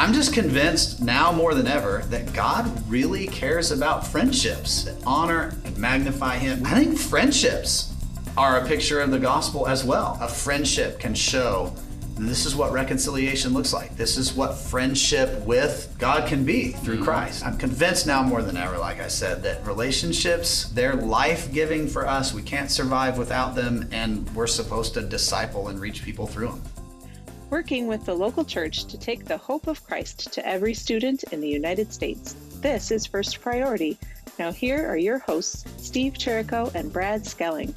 I'm just convinced now more than ever that God really cares about friendships that honor and magnify Him. I think friendships are a picture of the gospel as well. A friendship can show this is what reconciliation looks like. This is what friendship with God can be through mm-hmm. Christ. I'm convinced now more than ever, like I said, that relationships, they're life giving for us. We can't survive without them, and we're supposed to disciple and reach people through them. Working with the local church to take the hope of Christ to every student in the United States. This is First Priority. Now, here are your hosts, Steve Cherrico and Brad Schelling.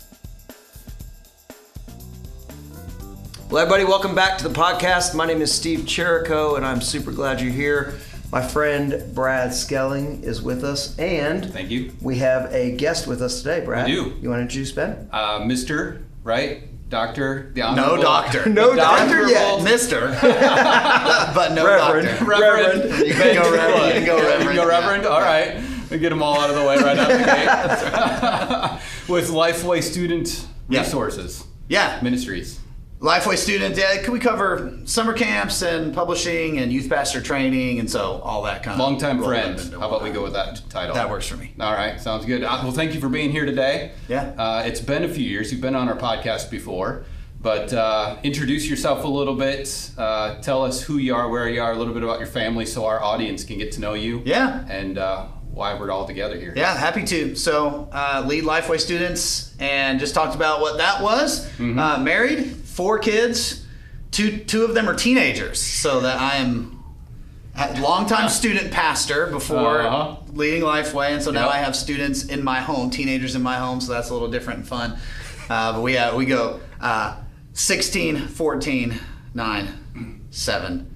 Well, everybody, welcome back to the podcast. My name is Steve Cherrico, and I'm super glad you're here. My friend Brad Schelling is with us, and Thank you. we have a guest with us today. Brad, We do. You want to introduce Ben? Uh, Mr. Right? Doctor? The No doctor. No The doctor yet. Mister, but no Reverend. doctor. Reverend. You can go reverend. You can go reverend. You can go reverend? All right. We get them all out of the way right out the gate. With Lifeway Student Yeah. Resources Yeah, Ministries. Lifeway student. Yeah, can we cover summer camps and publishing and youth pastor training and so all that kind of Longtime roll friend. How about we go with that title? That works for me. All right, sounds good. Uh, well, thank you for being here today. Yeah. Uh, it's been a few years. You've been on our podcast before, but uh, introduce yourself a little bit. Uh, tell us who you are, where you are, a little bit about your family, so our audience can get to know you. Yeah. And uh, why we're all together here. Yeah, happy to. So, uh, lead Lifeway students, and just talked about what that was. Mm-hmm. Uh, married, four kids, two two of them are teenagers. So that I am a longtime student pastor before Uh-huh. leading Lifeway, and so now Yep. I have students in my home, teenagers in my home. So that's a little different and fun. Uh, but we uh, we go uh, 16, 14, 9, 7.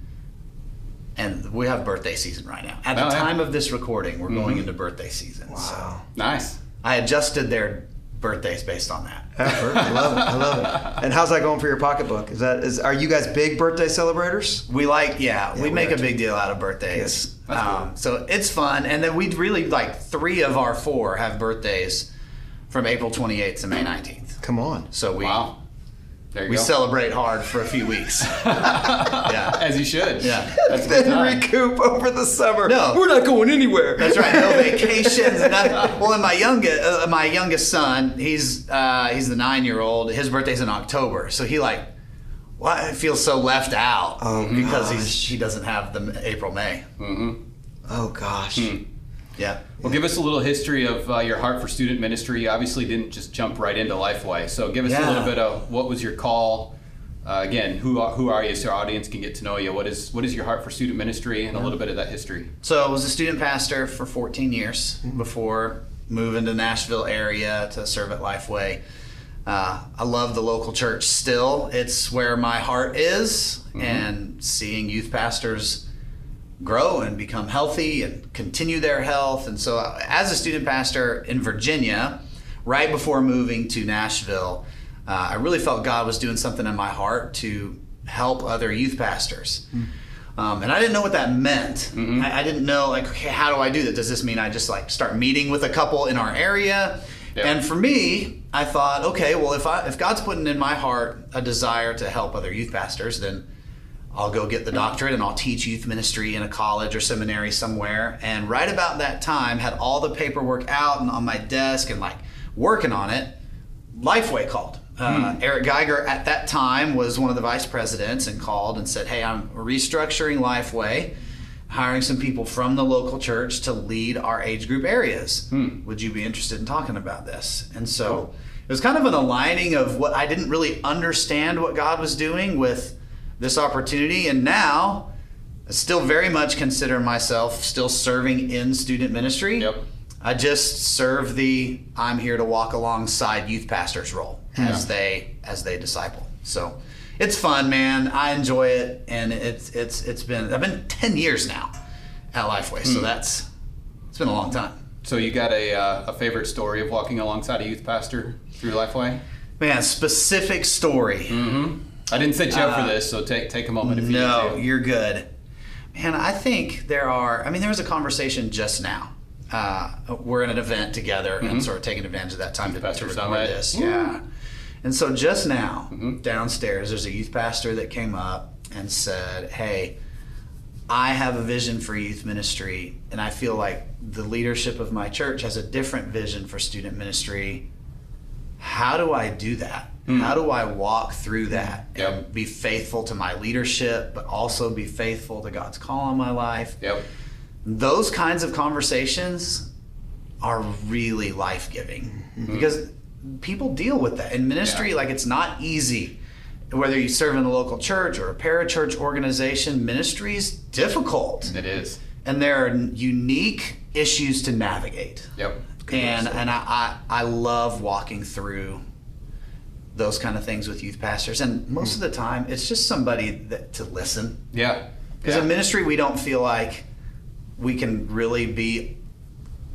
And we have birthday season right now. At the Oh, yeah. Mm-hmm. time of this recording, we're going into birthday season. So Nice. I adjusted their birthdays based on that. I love it. I love it. And how's that going for your pocketbook? Is that is are you guys big birthday celebrators? We like, yeah, we we make a big deal out of birthdays. Good. That's Um, so it's fun. And then we really, like, three of our four have birthdays from April 28th to May 19th. Come on. So we Wow. There you we go. celebrate hard for a few weeks. yeah. As you should. Yeah. That's Then time. recoup over the summer. No. we're not going anywhere. That's right. No vacations. Nothing. Well, and my youngest, uh, my youngest son, he's uh, he's the nine year old. His birthday's in October, so he like, why feels so left out Oh, because gosh. he's he doesn't have the April May. Oh gosh. Yeah. Well, give us a little history of uh, your heart for student ministry. You obviously didn't just jump right into Lifeway. So give us Yeah. a little bit of what was your call. Uh, again, who are, who are you so our audience can get to know you? What is what is your heart for student ministry and a little bit of that history? So I was a student pastor for 14 years before moving to Nashville area to serve at Lifeway. Uh, I love the local church still. It's where my heart is, and seeing youth pastors grow and become healthy and continue their health. And so, as a student pastor in Virginia, right before moving to Nashville, uh, I really felt God was doing something in my heart to help other youth pastors. Um, and I didn't know what that meant. I, I didn't know like, okay, how do I do that? Does this mean I just like start meeting with a couple in our area? Yeah. And for me, I thought, okay, well, if I if God's putting in my heart a desire to help other youth pastors, then I'll go get the doctorate and I'll teach youth ministry in a college or seminary somewhere. And right about that time, had all the paperwork out and on my desk and like working on it. Lifeway called. Uh, Eric Geiger at that time was one of the vice presidents and called and said, Hey, I'm restructuring Lifeway, hiring some people from the local church to lead our age group areas. Would you be interested in talking about this? And so it was kind of an aligning of what I didn't really understand what God was doing with this opportunity. And now I still very much consider myself still serving in student ministry. Yep. I just serve the I'm here to walk alongside youth pastors role as they as they disciple. So it's fun, man. I enjoy it, and it's it's it's been I've been ten years now at Lifeway, so that's it's been a long time. So you got a, uh, a favorite story of walking alongside a youth pastor through Lifeway? Man, specific story. Mm-hmm. I didn't set you up for this, so take take a moment if you No, need to. you're good. Man, I think there are. I mean, there was a conversation just now. Uh, we're in an event together and sort of taking advantage of that time to, to Pastor record this. Yeah. And so just now, Mm-hmm. downstairs, there's a youth pastor that came up and said, "Hey, I have a vision for youth ministry, and I feel like the leadership of my church has a different vision for student ministry. How do I do that? Mm. How do I walk through that and be faithful to my leadership, but also be faithful to God's call on my life? Yep. those kinds of conversations are really life giving mm-hmm. because people deal with that in ministry. Yeah. Like it's not easy. Whether you serve in a local church or a parachurch organization, ministry is difficult, It is. and there are unique issues to navigate. Yep. And and I, I I love walking through those kind of things with youth pastors, and most of the time it's just somebody that to listen. Yeah. Because yeah. in ministry, we don't feel like we can really be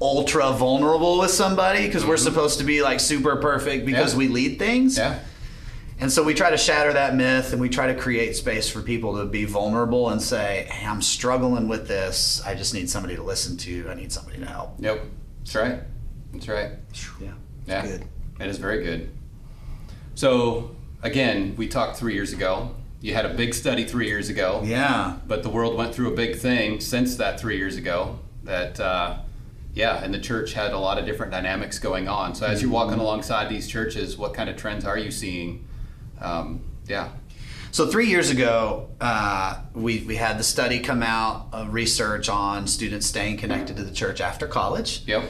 ultra vulnerable with somebody because we're supposed to be like super perfect because Mm-hmm. Yeah. we lead things. Yeah. And so we try to shatter that myth and we try to create space for people to be vulnerable and say, hey, I'm struggling with this. I just need somebody to listen to. I need somebody to help. Yep. That's right. That's right. Yeah. Yeah. good. It is very good. So again, we talked three years ago. You had a big study three years ago. Yeah. But the world went through a big thing since that three years ago. That uh, yeah, and the church had a lot of different dynamics going on. So as you're walking alongside these churches, what kind of trends are you seeing? Um, yeah. So three years ago, uh, we, we had the study come out, uh, research on students staying connected to the church after college. Yep.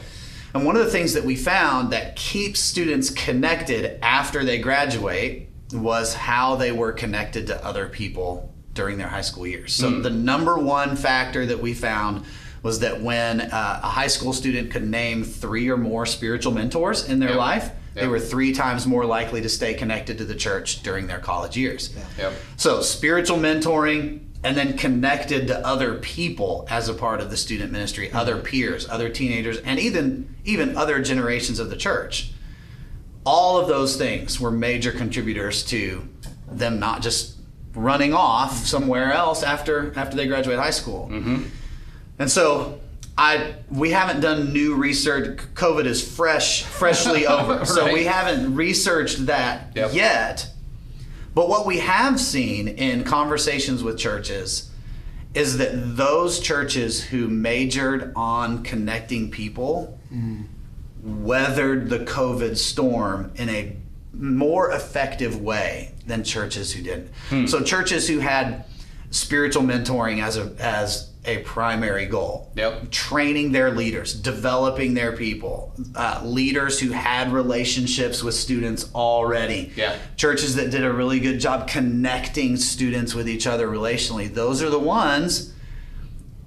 And one of the things that we found that keeps students connected after they graduate was how they were connected to other people during their high school years. So the number one factor that we found was that when uh, a high school student could name three or more spiritual mentors in their Yep. life, they were three times more likely to stay connected to the church during their college years. Yep. So spiritual mentoring and then connected to other people as a part of the student ministry, mm-hmm. other peers, other teenagers, and even even other generations of the church. All of those things were major contributors to them not just running off somewhere else after after they graduate high school. Mm-hmm. And so I we haven't done new research. COVID is fresh, freshly over. So we haven't researched that Yep. yet. But what we have seen in conversations with churches is that those churches who majored on connecting people mm. weathered the COVID storm in a more effective way than churches who didn't. Hmm. So churches who had spiritual mentoring as a as a primary goal, Yep. training their leaders, developing their people, uh, leaders who had relationships with students already, Yeah. churches that did a really good job connecting students with each other relationally. Those are the ones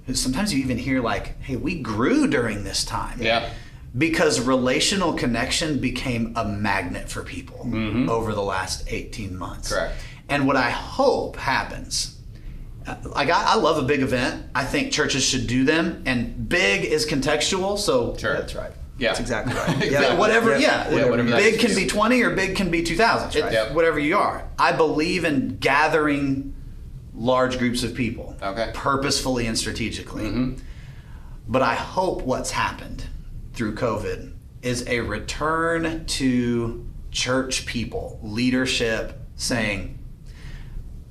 who sometimes you even hear like, "Hey, we grew during this time." Yeah. because relational connection became a magnet for people over the last 18 months. Correct. And what I hope happens, like I, I love a big event. I think churches should do them, and big is contextual. So Sure. That's right. Yeah. That's exactly right. Exactly. Yeah. whatever, Yeah. yeah, Yeah, whatever that big is. can be 20 or big can be 2,000. Right. Yep. Whatever you are. I believe in gathering large groups of people Okay. purposefully and strategically. Mm-hmm. But I hope what's happened through COVID is a return to church people, leadership saying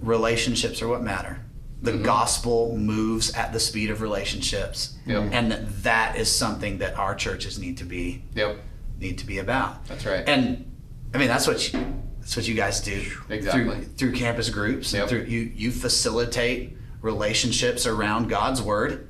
relationships are what matter. The Mm-hmm. gospel moves at the speed of relationships. Yep. And that that is something that our churches need to be Yep. need to be about. That's right. And I mean that's what you that's what you guys do Exactly. through through campus groups Yep. through you you facilitate relationships around God's word.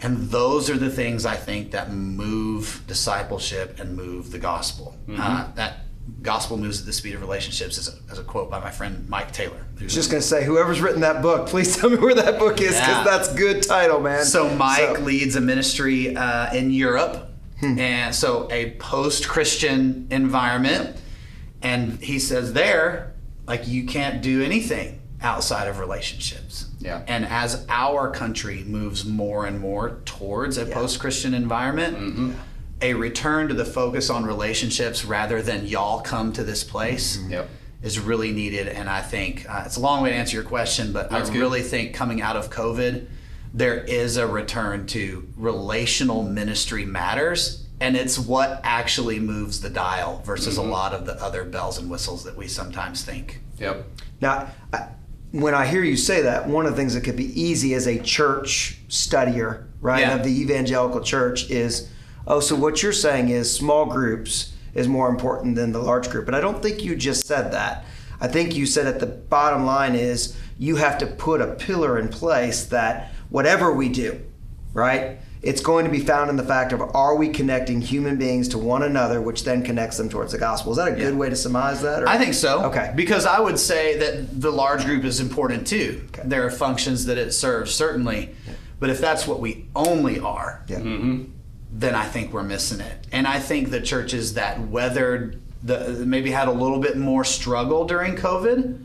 And those are the things I think that move discipleship and move the gospel. Mm-hmm. Uh, that gospel moves at the speed of relationships is a, is a quote by my friend Mike Taylor. I was just gonna say, whoever's written that book, please tell me where that book is, because Yeah. that's good title, man. So Mike So- leads a ministry uh, in Europe, Hmm. and so a post-Christian environment, and he says there, like you can't do anything outside of relationships. Yeah. And as our country moves more and more towards a post-Christian environment, Mm-hmm. A return to the focus on relationships rather than y'all come to this place Mm-hmm. Yep. is really needed. And I think uh, it's a long way to answer your question, but That's I good. really think coming out of COVID, there is a return to relational ministry matters. And it's what actually moves the dial versus Mm-hmm. a lot of the other bells and whistles that we sometimes think. Yep. Now, I, when I hear you say that, one of the things that could be easy as a church studier, right, Yeah. of the evangelical church is, oh, so what you're saying is small groups is more important than the large group. But I don't think you just said that. I think you said at the bottom line is you have to put a pillar in place that whatever we do, right, it's going to be found in the fact of are we connecting human beings to one another, which then connects them towards the gospel. Is that a good way to surmise that? or- I think so. Okay. Because I would say that the large group is important too. Okay. There are functions that it serves, certainly. But if that's what we only are, Yeah. Mm-hmm. Then I think we're missing it. And I think the churches that weathered the maybe had a little bit more struggle during COVID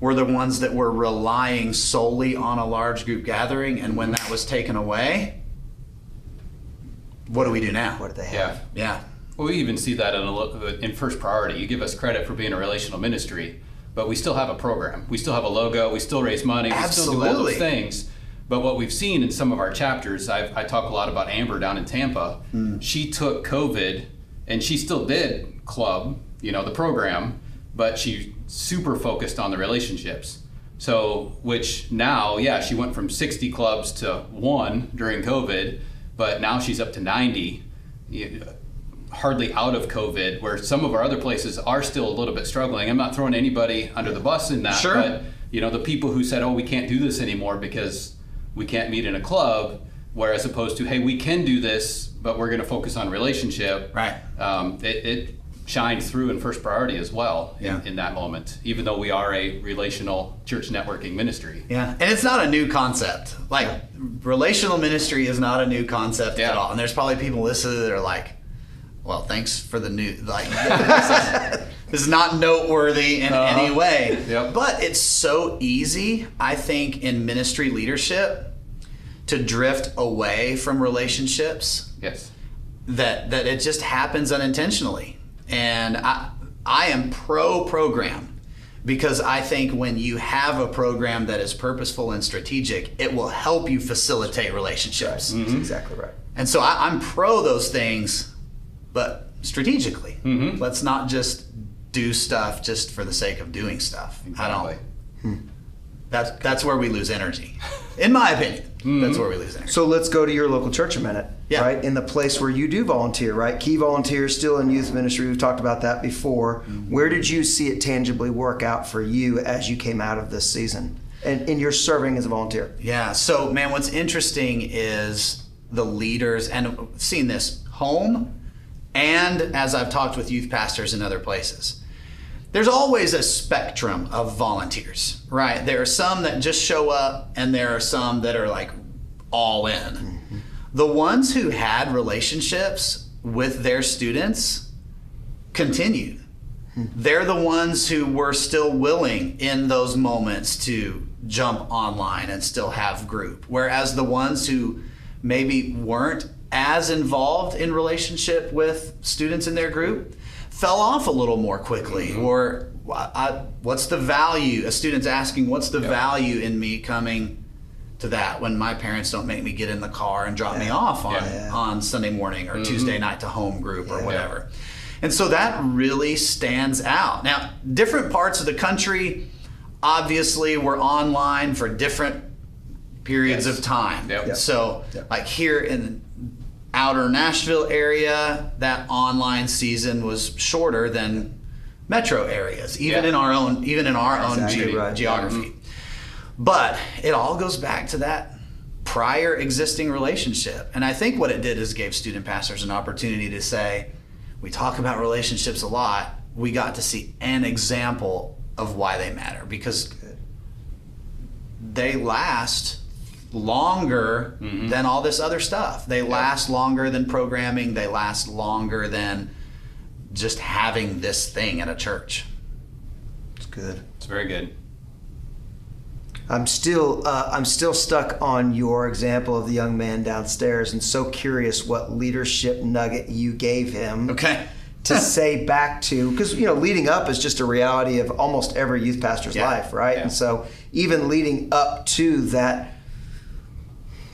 were the ones that were relying solely on a large group gathering. And when that was taken away, what do we do now? What do they Yeah. have? Yeah. Well, we even see that in, a, in first priority. You give us credit for being a relational ministry, but we still have a program. We still have a logo. We still raise money. We still do all Absolutely. those things. But what we've seen in some of our chapters, I've, I talk a lot about Amber down in Tampa. Hmm. She took COVID, and she still did club, you know, the program, but she super focused on the relationships. So, which now, yeah, she went from 60 clubs to one during COVID, but now she's up to 90. Hardly out of COVID, where some of our other places are still a little bit struggling. I'm not throwing anybody under the bus in that, Sure. but you know, the people who said, "Oh, we can't do this anymore because we can't meet in a club," whereas opposed to, "Hey, we can do this, but we're going to focus on relationship." Right. Um, it, it shined through in first priority as well in, Yeah. in that moment, even though we are a relational church networking ministry. Yeah, and it's not a new concept. Like relational ministry is not a new concept at all. And there's probably people listening that are like, "Well, thanks for the new like is, not noteworthy in Uh-huh. any way." Yep. But it's so easy, I think, in ministry leadership to drift away from relationships Yes. that that it just happens unintentionally. And I I am pro program because I think when you have a program that is purposeful and strategic, it will help you facilitate relationships. That's exactly right. And so I, I'm pro those things, but strategically. Mhm. Let's not just do stuff just for the sake of doing stuff. I don't. Hmm. That's that's where we lose energy, in my opinion. That's where we lose energy. So let's go to your local church a minute, Yeah. right? In the place where you do volunteer, right? Key volunteers still in youth ministry. We've talked about that before. Mm-hmm. Where did you see it tangibly work out for you as you came out of this season and in your serving as a volunteer? Yeah. So, man, what's interesting is the leaders, and I've seen this home, and as I've talked with youth pastors in other places. There's always a spectrum of volunteers, right? There are some that just show up, and there are some that are like all in. Mm-hmm. The ones who had relationships with their students continued. Hmm. They're the ones who were still willing in those moments to jump online and still have group. Whereas the ones who maybe weren't as involved in relationship with students in their group fell off a little more quickly. Mm-hmm. Or I, what's the value? A student's asking, what's the value in me coming to that when my parents don't make me get in the car and drop me off on, Yeah. on Sunday morning or Tuesday mm-hmm. night to home group or whatever. And so that really stands out. Now, different parts of the country obviously were online for different periods Yes. of time. Yep. Yep. So, Yep. like here in outer Nashville area, that online season was shorter than metro areas, even Yeah. in our own even in our own Exactly ge- right. geography. Mm-hmm. But it all goes back to that prior existing relationship. And I think what it did is gave student pastors an opportunity to say, we talk about relationships a lot. We got to see an example of why they matter because they last longer than all this other stuff. They last longer than programming, they last longer than just having this thing at a church. It's good. It's very good. I'm still uh, I'm still stuck on your example of the young man downstairs, and so curious what leadership nugget you gave him Okay. to say back to because you know leading up is just a reality of almost every youth pastor's Yeah. life, right? Yeah. And so even leading up to that,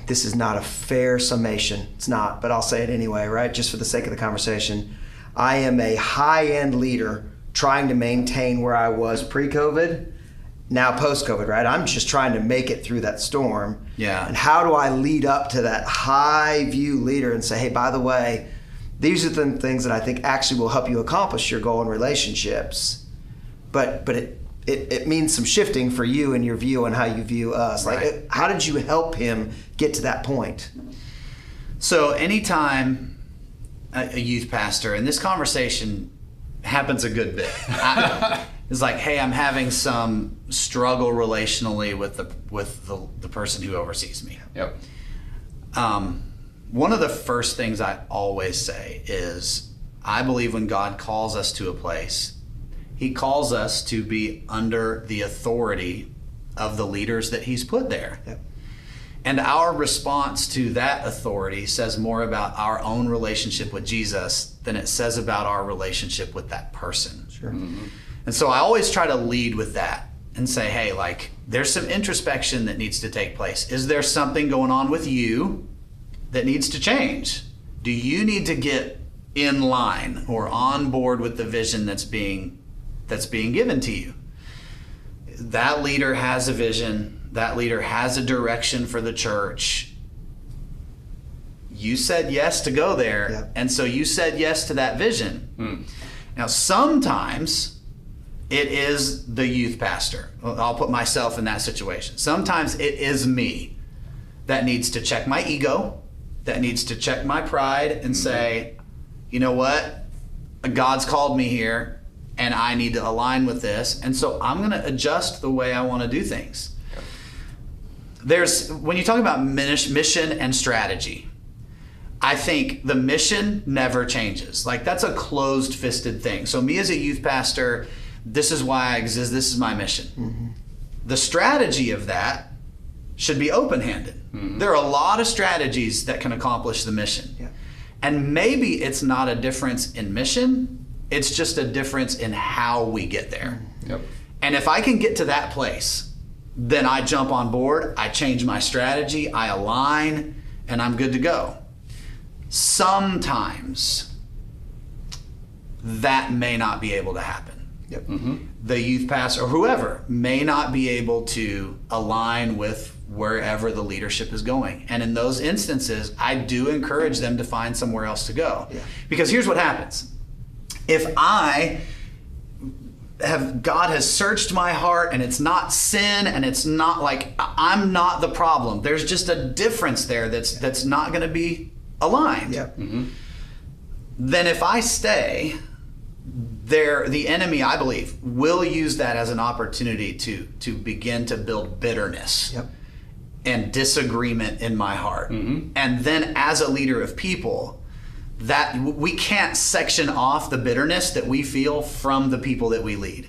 this is not a fair summation. It's not, but I'll say it anyway, right? Just for the sake of the conversation, I am a high end leader trying to maintain where I was pre-COVID now post COVID, right? I'm just trying to make it through that storm. Yeah. And how do I lead up to that high view leader and say, hey, by the way, these are the things that I think actually will help you accomplish your goal in relationships. But but it it, it means some shifting for you and your view and how you view us. Like, Right. it- how did you help him get to that point? So anytime a, a youth pastor, and this conversation happens a good bit, I, it's like, hey, I'm having some struggle relationally with the with the, the person who oversees me. Yep. Um, one of the first things I always say is, I believe when God calls us to a place, He calls us to be under the authority of the leaders that He's put there. Yep. And our response to that authority says more about our own relationship with Jesus than it says about our relationship with that person. Sure. Mm-hmm. And so I always try to lead with that and say, hey, like, there's some introspection that needs to take place. Is there something going on with you that needs to change? Do you need to get in line or on board with the vision that's being that's being given to you? That leader has a vision, that leader has a direction for the church. You said yes to go there, Yeah. and so you said yes to that vision. Hmm. Now, sometimes it is the youth pastor. I'll put myself in that situation. Sometimes it is me that needs to check my ego, that needs to check my pride and hmm. say, you know what? God's called me here and I need to align with this. And so I'm going to adjust the way I want to do things. There's, when you talk about mission and strategy, I think the mission never changes. Like that's a closed fisted thing. So, me as a youth pastor, this is why I exist, this is my mission. Mm-hmm. The strategy of that should be open handed. Mm-hmm. There are a lot of strategies that can accomplish the mission. Yeah. And maybe it's not a difference in mission, it's just a difference in how we get there. Mm-hmm. Yep. And if I can get to that place, then I jump on board, I change my strategy, I align, and I'm good to go. Sometimes that may not be able to happen. Yep. Mm-hmm. The youth pastor or whoever may not be able to align with wherever the leadership is going. And in those instances, I do encourage them to find somewhere else to go. Yeah. Because here's what happens. If I have God has searched my heart and it's not sin and it's not like I- I'm not the problem. There's just a difference there that's that's not going to be aligned. Yep. Mm-hmm. Then if I stay there the enemy I believe will use that as an opportunity to to begin to build bitterness Yep. and disagreement in my heart. Mm-hmm. And then as a leader of people, that we can't section off the bitterness that we feel from the people that we lead.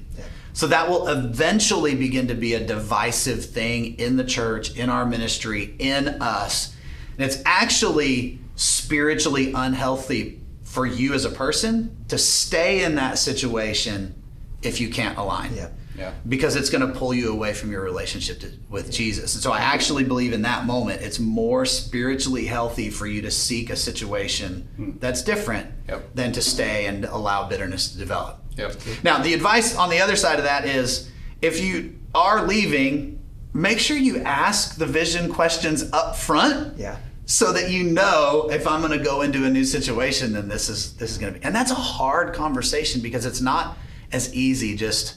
So that will eventually begin to be a divisive thing in the church, in our ministry, in us. And it's actually spiritually unhealthy for you as a person to stay in that situation if you can't align Yeah. Yeah. because it's going to pull you away from your relationship to, with Jesus. And so I actually believe in that moment it's more spiritually healthy for you to seek a situation hmm. that's different Yep. than to stay and allow bitterness to develop. Yep. Now, the advice on the other side of that is if you are leaving, make sure you ask the vision questions up front Yeah. so that you know if I'm going to go into a new situation, then this is this is going to be. And that's a hard conversation because it's not as easy just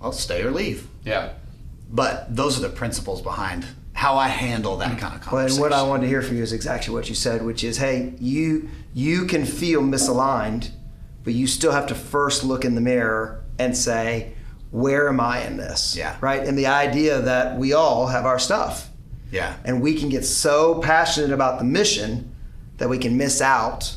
I'll stay or leave. Yeah. But those are the principles behind how I handle that mm. kind of conversation. Well, and what I wanted to hear from you is exactly what you said, which is, hey, you you can feel misaligned, but you still have to first look in the mirror and say, where am I in this? Yeah. Right. And the idea that we all have our stuff, yeah. and we can get so passionate about the mission that we can miss out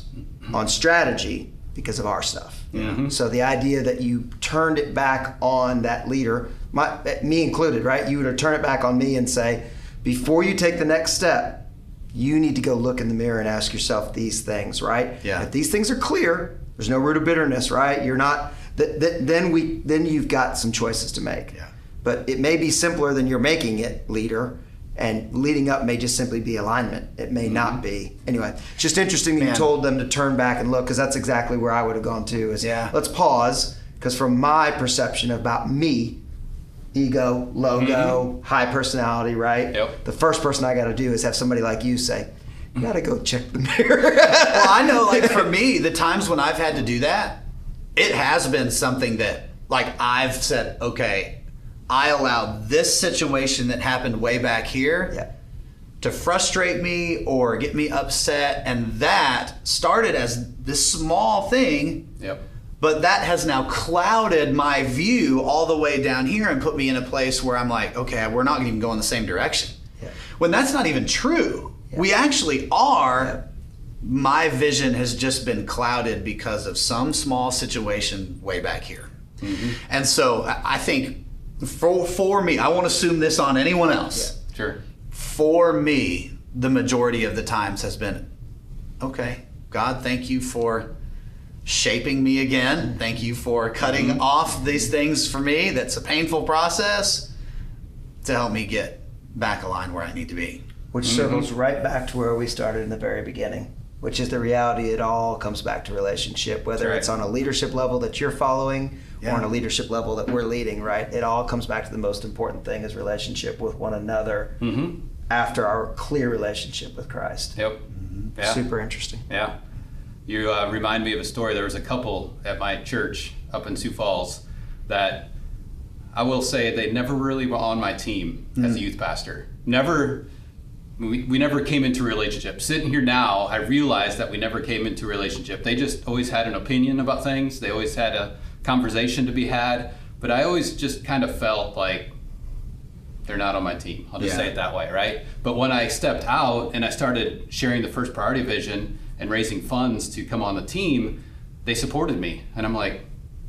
on strategy because of our stuff. Yeah. So the idea that you turned it back on that leader, my, me included, right? You would turn it back on me and say, before you take the next step, you need to go look in the mirror and ask yourself these things, right? Yeah. If these things are clear, there's no root of bitterness, right? You're not. Th- th- then we then you've got some choices to make. Yeah. But it may be simpler than you're making it, leader. And leading up may just simply be alignment. It may mm-hmm. not be. Anyway, it's just interesting that you told them to turn back and look because that's exactly where I would have gone to. Is Yeah. let's pause because from my perception about me, ego, logo, mm-hmm. high personality, right? Yep. The first person I got to do is have somebody like you say, "You got to go check the mirror." well, I know, like for me, the times when I've had to do that, it has been something that, like, I've said, okay, I allowed this situation that happened way back here yeah. to frustrate me or get me upset, and that started as this small thing. Yep. But that has now clouded my view all the way down here and put me in a place where I'm like, okay, we're not even going the same direction. Yeah. When that's not even true. Yeah. We actually are. My vision has just been clouded because of some small situation way back here. Mm-hmm. And so I think for, for me, I won't assume this on anyone else. Sure. For me, the majority of the times has been okay, God, thank you for shaping me again. Thank you for cutting mm-hmm. off these things for me. That's a painful process to help me get back aligned where I need to be. which mm-hmm. circles right back to where we started in the very beginning, which is the reality. It all comes back to relationship, whether That's it's on a leadership level that you're following Yeah. or on a leadership level that we're leading. Right? It all comes back to the most important thing: is relationship with one another Mm-hmm. after our clear relationship with Christ. Yep. Yeah. Super interesting. Yeah. You uh, remind me of a story. There was a couple at my church up in Sioux Falls that I will say they never really were on my team as a youth pastor. Never, we, we never came into a relationship. Sitting here now, I realize that we never came into a relationship. They just always had an opinion about things, they always had a conversation to be had, but I always just kind of felt like they're not on my team. I'll just Yeah. say it that way, right? But when I stepped out and I started sharing the first priority vision and raising funds to come on the team, they supported me. And I'm like,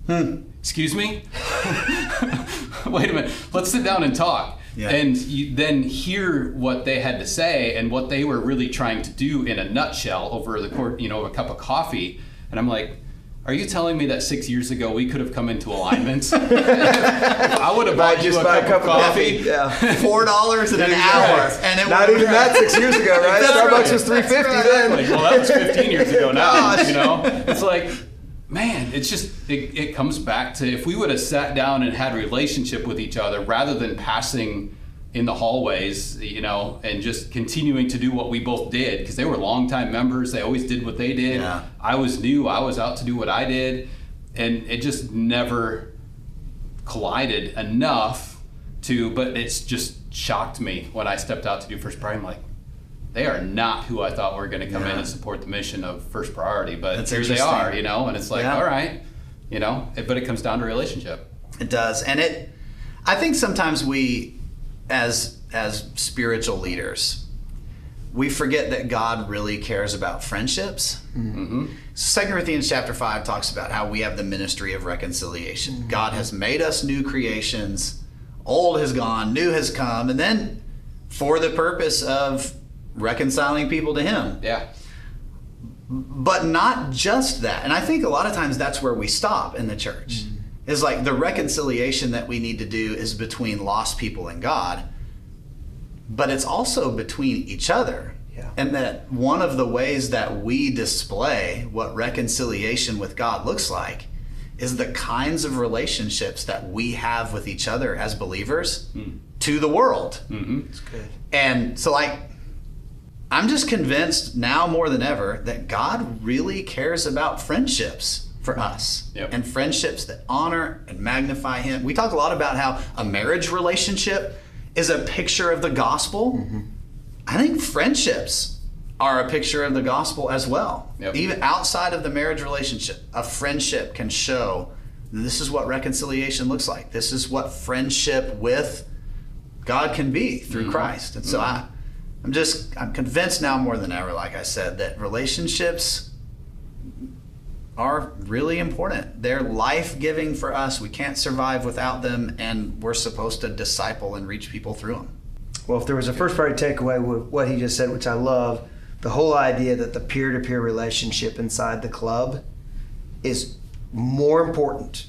hmm. excuse me? Wait a minute, let's sit down and talk. Yeah. And you then hear what they had to say and what they were really trying to do in a nutshell over the court, you know, a cup of coffee. And I'm like, are you telling me that six years ago we could have come into alignment? I would have bought you just a buy cup, of coffee. Yeah. Four dollars an hour, and it Not even that six years ago, right? Starbucks right. was three fifty then. Like, well, that was 15 years ago now. You know, it's like, man, it's just it, it comes back to if we would have sat down and had a relationship with each other rather than passing in the hallways, you know, and just continuing to do what we both did because they were longtime members. They always did what they did. Yeah. I was new. I was out to do what I did, and it just never collided enough to. But it's just shocked me when I stepped out to do first priority. I'm like, they are not who I thought were going to come in and support the mission of first priority. But That's here they are, you know, and it's like, Yeah. all right, you know, it, but it comes down to relationship. It does, and it. I think sometimes we, as as spiritual leaders, we forget that God really cares about friendships. Mm-hmm. mm-hmm. Second Corinthians chapter five talks about how we have the ministry of reconciliation. Mm-hmm. God has made us new creations. Old has gone, new has come, and then for the purpose of reconciling people to Him Yeah. but not just that. And I think a lot of times that's where we stop in the church. Mm-hmm. Is like the reconciliation that we need to do is between lost people and God, but it's also between each other. Yeah. And that one of the ways that we display what reconciliation with God looks like is the kinds of relationships that we have with each other as believers to the world. Mm-hmm. Good. And so, like, I'm just convinced now more than ever that God really cares about friendships for us Yep. and friendships that honor and magnify Him. We talk a lot about how a marriage relationship is a picture of the gospel. Mm-hmm. I think friendships are a picture of the gospel as well. Yep. Even outside of the marriage relationship, a friendship can show this is what reconciliation looks like. This is what friendship with God can be through mm-hmm. Christ. And so mm-hmm. I, I'm just I'm convinced now more than ever, like I said, that relationships are really important. They're life giving for us. We can't survive without them, and we're supposed to disciple and reach people through them. Well, if there was a First Priority takeaway with what he just said, which I love, the whole idea that the peer to peer relationship inside the club is more important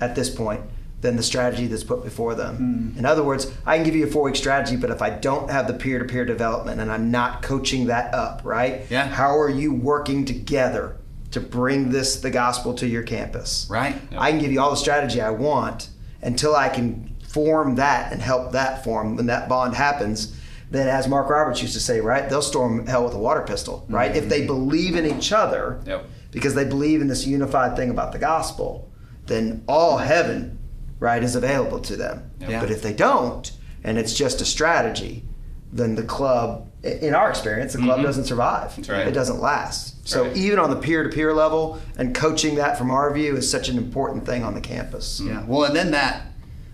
at this point than the strategy that's put before them. Hmm. In other words, I can give you a four week strategy, but if I don't have the peer to peer development and I'm not coaching that up, right? Yeah. How are you working together to bring this, the gospel, to your campus? Right? I can give you all the strategy I want until I can form that and help that form when that bond happens then as mark roberts used to say right they'll storm hell with a water pistol right if they mm-hmm. believe in each other Yep. because they believe in this unified thing about the gospel then all heaven right is available to them Yeah. but if they don't and it's just a strategy then the club in our experience the club mm-hmm. doesn't survive That's right. it doesn't last so right. even on the peer-to-peer level and coaching that from our view is such an important thing on the campus mm. Yeah. Well, and then that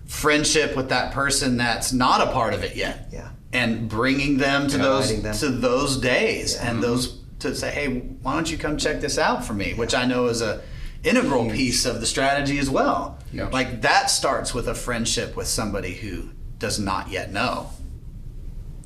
friendship with that person that's not a part of it yet. Yeah. And bringing them to those them. to those days Yeah. and mm-hmm. those to say, hey, why don't you come check this out for me? Which I know is a integral piece of the strategy as well. Yeah. Like that starts with a friendship with somebody who does not yet know.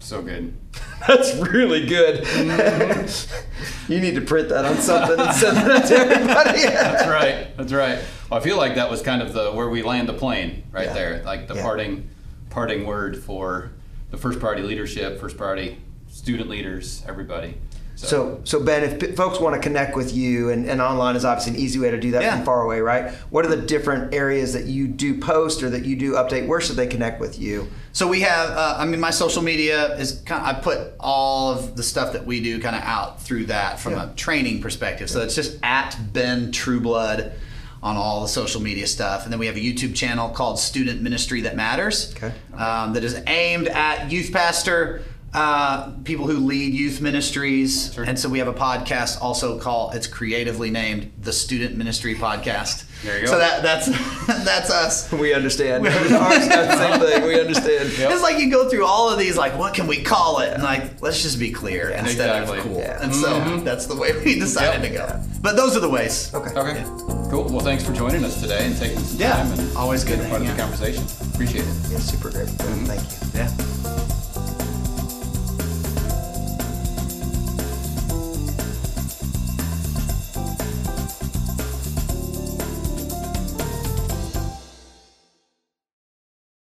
So good. That's really good. Mm-hmm. you need to print that on something and send that to everybody. That's right. That's right. Well, I feel like that was kind of the where we land the plane right Yeah. there, like the Yeah. parting parting word for the First Priority leadership, First Priority student leaders, everybody. So, so Ben, if folks want to connect with you, and, and online is obviously an easy way to do that Yeah. from far away, right? What are the different areas that you do post or that you do update? Where should they connect with you? So we have, uh, I mean, my social media is kind of, I put all of the stuff that we do kind of out through that from Yeah. a training perspective. So it's just at Ben Trueblood on all the social media stuff. And then we have a YouTube channel called Student Ministry That Matters Okay. um, that is aimed at youth pastor, uh, people who lead youth ministries. Sure. And so we have a podcast also called, it's creatively named the Student Ministry Podcast. There you go. So that, that's, that's us. We understand. Ours same thing. We understand. It's like you go through all of these, like, what can we call it? And like, let's just be clear instead Exactly. of cool. Yeah. And so that's the way we decided Yep. to go. But those are the ways. Okay. Okay. Cool. Well, thanks for joining us today and taking some Yeah. time and Always good being to a part of the out. conversation. Appreciate it. Yeah, super great. Thank you. Yeah.